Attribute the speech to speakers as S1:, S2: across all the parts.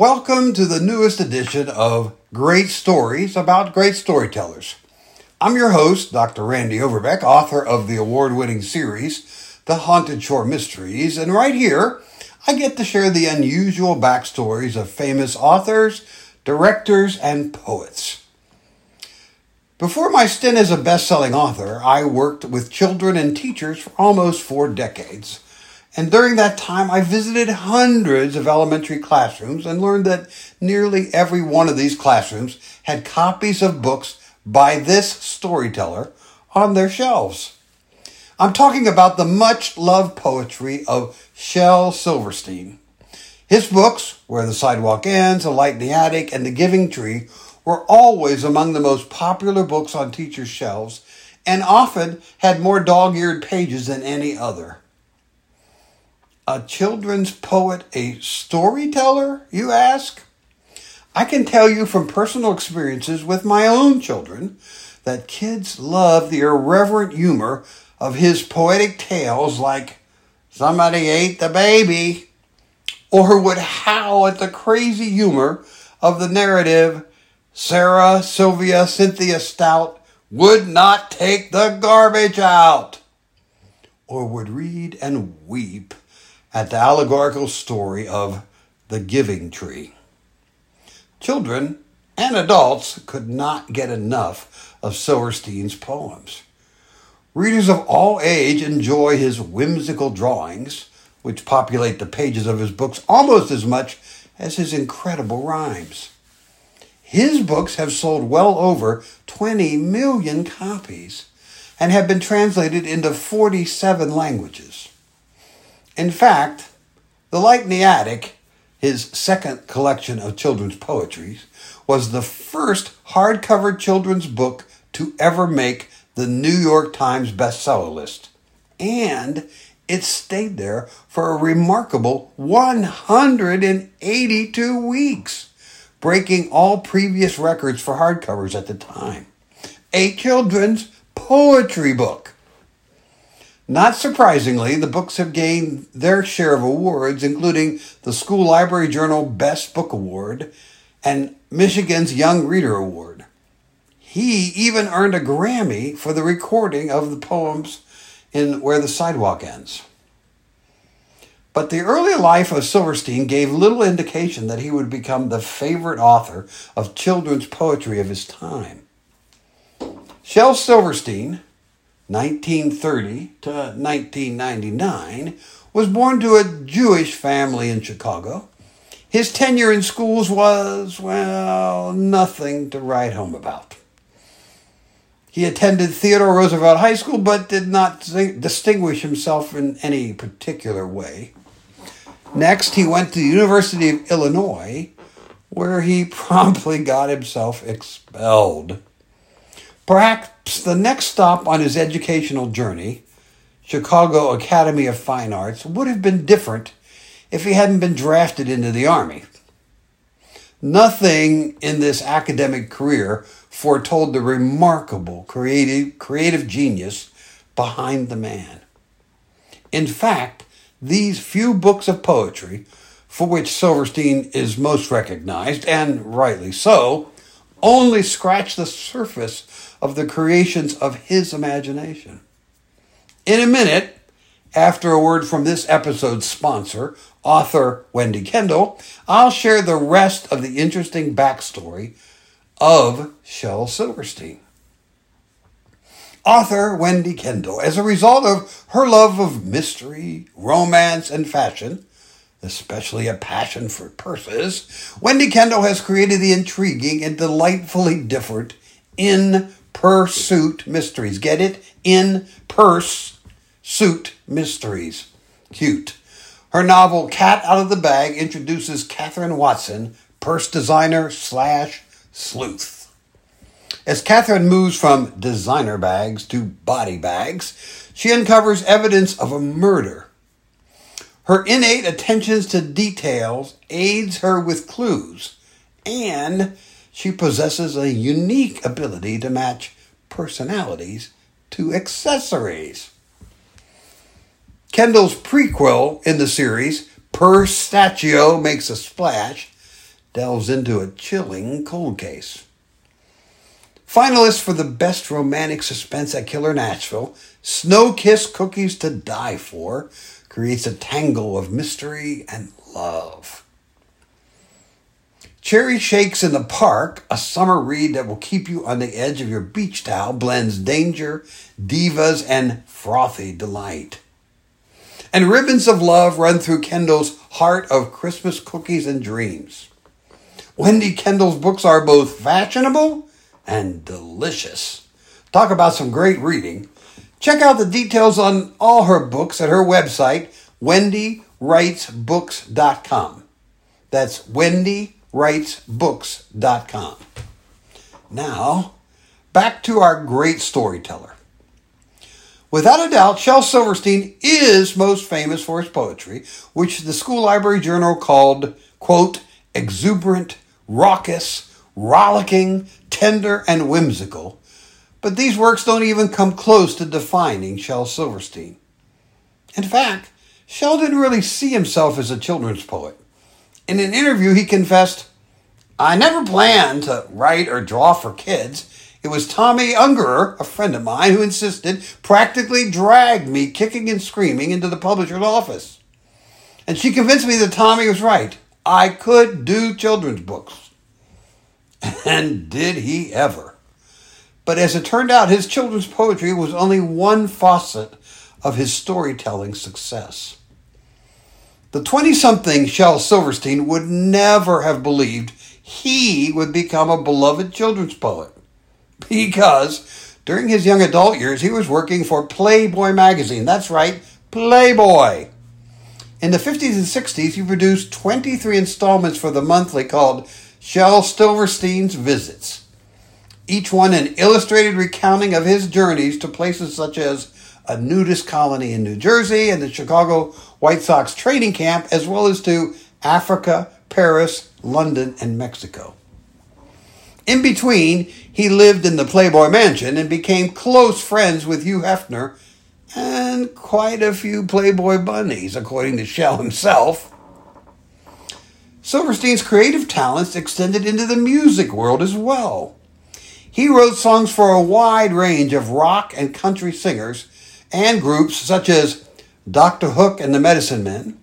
S1: Welcome to the newest edition of Great Stories about Great Storytellers. I'm your host, Dr. Randy Overbeck, author of the award winning series, The Haunted Shore Mysteries, and right here, I get to share the unusual backstories of famous authors, directors, and poets. Before my stint as a best selling author, I worked with children and teachers for almost four decades. And during that time, I visited hundreds of elementary classrooms and learned that nearly every one of these classrooms had copies of books by this storyteller on their shelves. I'm talking about the much loved poetry of Shel Silverstein. His books, Where the Sidewalk Ends, A Light in the Attic, and The Giving Tree, were always among the most popular books on teachers' shelves and often had more dog eared pages than any other. A children's poet, a storyteller, you ask? I can tell you from personal experiences with my own children that kids love the irreverent humor of his poetic tales like Somebody Ate the Baby, or would howl at the crazy humor of the narrative Sarah Sylvia Cynthia Stout would not take the garbage out, or would read and weep at the allegorical story of the giving tree. Children and adults could not get enough of Silverstein's poems. Readers of all age enjoy his whimsical drawings, which populate the pages of his books almost as much as his incredible rhymes. His books have sold well over 20 million copies and have been translated into 47 languages. In fact, The Light in the Attic, his second collection of children's poetry, was the first hardcover children's book to ever make the New York Times bestseller list. And it stayed there for a remarkable 182 weeks breaking all previous records for hardcovers at the time. A children's poetry book. Not surprisingly, the books have gained their share of awards, including the School Library Journal Best Book Award and Michigan's Young Reader Award. He even earned a Grammy for the recording of the poems in Where the Sidewalk Ends. But the early life of Silverstein gave little indication that he would become the favorite author of children's poetry of his time. Shel Silverstein, 1930 to 1999, was born to a Jewish family in Chicago. His tenure in schools was, well, nothing to write home about. He attended Theodore Roosevelt High School but did not distinguish himself in any particular way. Next, he went to the University of Illinois, where he promptly got himself expelled. Perhaps the next stop on his educational journey, Chicago Academy of Fine Arts, would have been different if he hadn't been drafted into the Army. Nothing in this academic career foretold the remarkable creative, creative genius behind the man. In fact, these few books of poetry, for which Silverstein is most recognized, and rightly so, only scratch the surface of the creations of his imagination. In a minute, after a word from this episode's sponsor, author Wendy Kendall, I'll share the rest of the interesting backstory of Shel Silverstein author Wendy Kendall, as a result of her love of mystery, romance, and fashion, especially a passion for purses, Wendy Kendall has created the intriguing and delightfully different In Pursuit Mysteries. Get it? In Purse Suit Mysteries. Cute. Her novel Cat Out of the Bag introduces Catherine Watson, purse designer slash sleuth. As Catherine moves from designer bags to body bags, she uncovers evidence of a murder. Her innate attentions to details aids her with clues, and she possesses a unique ability to match personalities to accessories. Kendall's prequel in the series, Purse Stachio Makes a Splash, delves into a chilling cold case. Finalist for the Best Romantic Suspense at Killer Nashville, Snow Kiss Cookies to Die For creates a tangle of mystery and love. Cherry Shakes in the Park, a summer read that will keep you on the edge of your beach towel, blends danger, divas, and frothy delight. And ribbons of love run through Kendall's heart of Christmas cookies and dreams. Wendy Kendall's books are both fashionable and delicious. Talk about some great reading. Check out the details on all her books at her website, wendywritesbooks.com. That's wendywritesbooks.com. Now, back to our great storyteller. Without a doubt, Shel Silverstein is most famous for his poetry, which the school library journal called, quote, exuberant, raucous, rollicking, tender, and whimsical. But these works don't even come close to defining Shel Silverstein. In fact, Shel didn't really see himself as a children's poet. In an interview, he confessed, I never planned to write or draw for kids. It was Tomi Ungerer, a friend of mine, who insisted, practically dragged me kicking and screaming into the publisher's office. And she convinced me that Tomi was right. I could do children's books. And did he ever? But as it turned out, his children's poetry was only one faucet of his storytelling success. The 20 something Shel Silverstein would never have believed he would become a beloved children's poet because during his young adult years he was working for Playboy magazine. That's right, Playboy. In the 50s and 60s, he produced 23 installments for the monthly called Shel Silverstein's Visits, each one an illustrated recounting of his journeys to places such as a nudist colony in New Jersey and the Chicago White Sox training camp, as well as to Africa, Paris, London, and Mexico. In between, he lived in the Playboy Mansion and became close friends with Hugh Hefner and quite a few Playboy bunnies, according to Shel himself. Silverstein's creative talents extended into the music world as well. He wrote songs for a wide range of rock and country singers and groups such as Dr. Hook and the Medicine Men,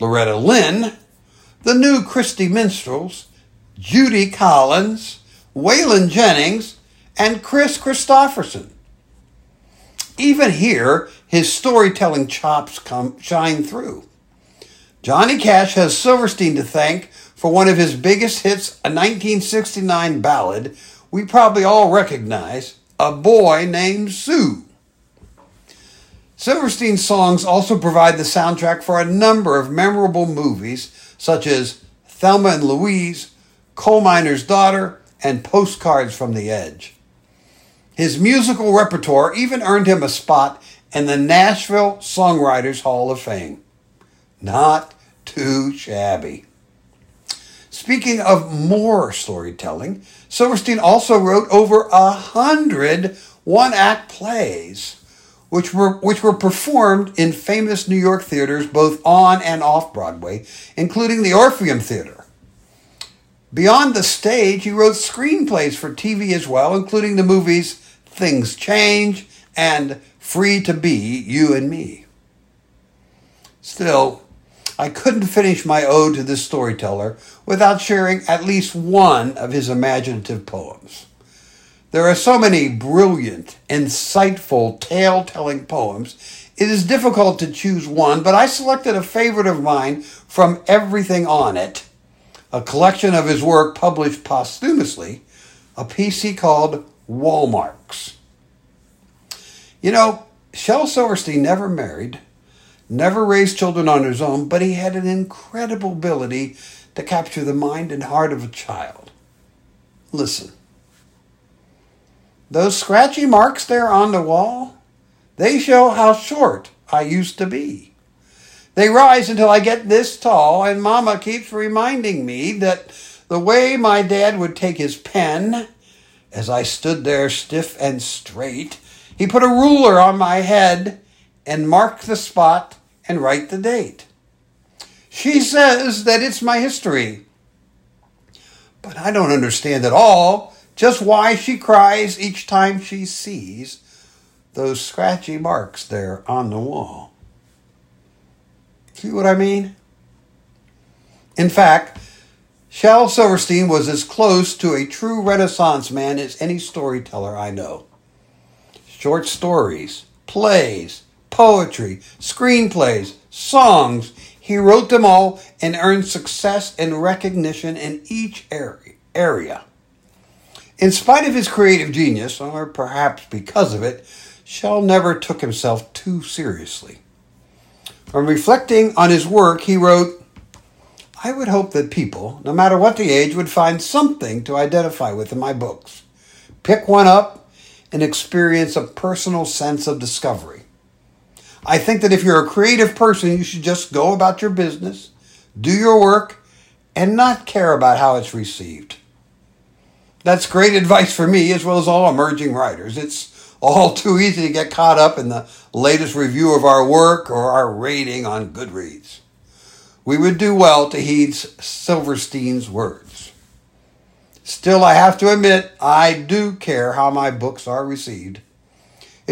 S1: Loretta Lynn, the New Christy Minstrels, Judy Collins, Waylon Jennings, and Kris Kristofferson. Even here, his storytelling chops come shine through. Johnny Cash has Silverstein to thank for one of his biggest hits, a 1969 ballad we probably all recognize, A Boy Named Sue. Silverstein's songs also provide the soundtrack for a number of memorable movies, such as Thelma and Louise, Coal Miner's Daughter, and Postcards from the Edge. His musical repertoire even earned him a spot in the Nashville Songwriters Hall of Fame. Not too shabby. Speaking of more storytelling, Silverstein also wrote over a hundred one act plays, which were, which were performed in famous New York theaters both on and off Broadway, including the Orpheum Theater. Beyond the stage, he wrote screenplays for TV as well, including the movies Things Change and Free to Be You and Me. Still, I couldn't finish my ode to this storyteller without sharing at least one of his imaginative poems. There are so many brilliant, insightful, tale telling poems, it is difficult to choose one, but I selected a favorite of mine from Everything on It, a collection of his work published posthumously, a piece he called Wallmarks. You know, Shel Silverstein never married never raised children on his own, but he had an incredible ability to capture the mind and heart of a child. Listen. Those scratchy marks there on the wall, they show how short I used to be. They rise until I get this tall, and Mama keeps reminding me that the way my dad would take his pen, as I stood there stiff and straight, he put a ruler on my head and marked the spot and write the date. She says that it's my history. But I don't understand at all just why she cries each time she sees those scratchy marks there on the wall. See what I mean? In fact, Shel Silverstein was as close to a true Renaissance man as any storyteller I know. Short stories, plays, poetry, screenplays, songs, he wrote them all and earned success and recognition in each area. In spite of his creative genius, or perhaps because of it, Shel never took himself too seriously. When reflecting on his work, he wrote, I would hope that people, no matter what the age, would find something to identify with in my books. Pick one up and experience a personal sense of discovery. I think that if you're a creative person, you should just go about your business, do your work, and not care about how it's received. That's great advice for me as well as all emerging writers. It's all too easy to get caught up in the latest review of our work or our rating on Goodreads. We would do well to heed Silverstein's words. Still, I have to admit, I do care how my books are received.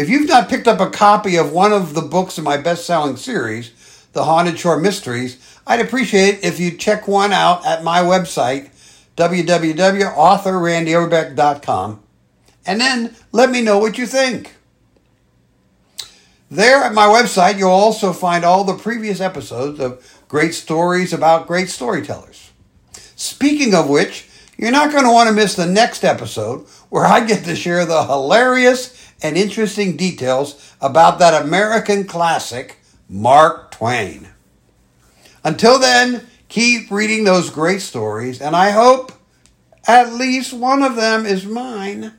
S1: If you've not picked up a copy of one of the books in my best selling series, The Haunted Shore Mysteries, I'd appreciate it if you check one out at my website, www.authorrandyoverbeck.com, and then let me know what you think. There at my website, you'll also find all the previous episodes of great stories about great storytellers. Speaking of which, you're not going to want to miss the next episode where I get to share the hilarious and interesting details about that American classic, Mark Twain. Until then, Keep reading those great stories, and I hope at least one of them is mine.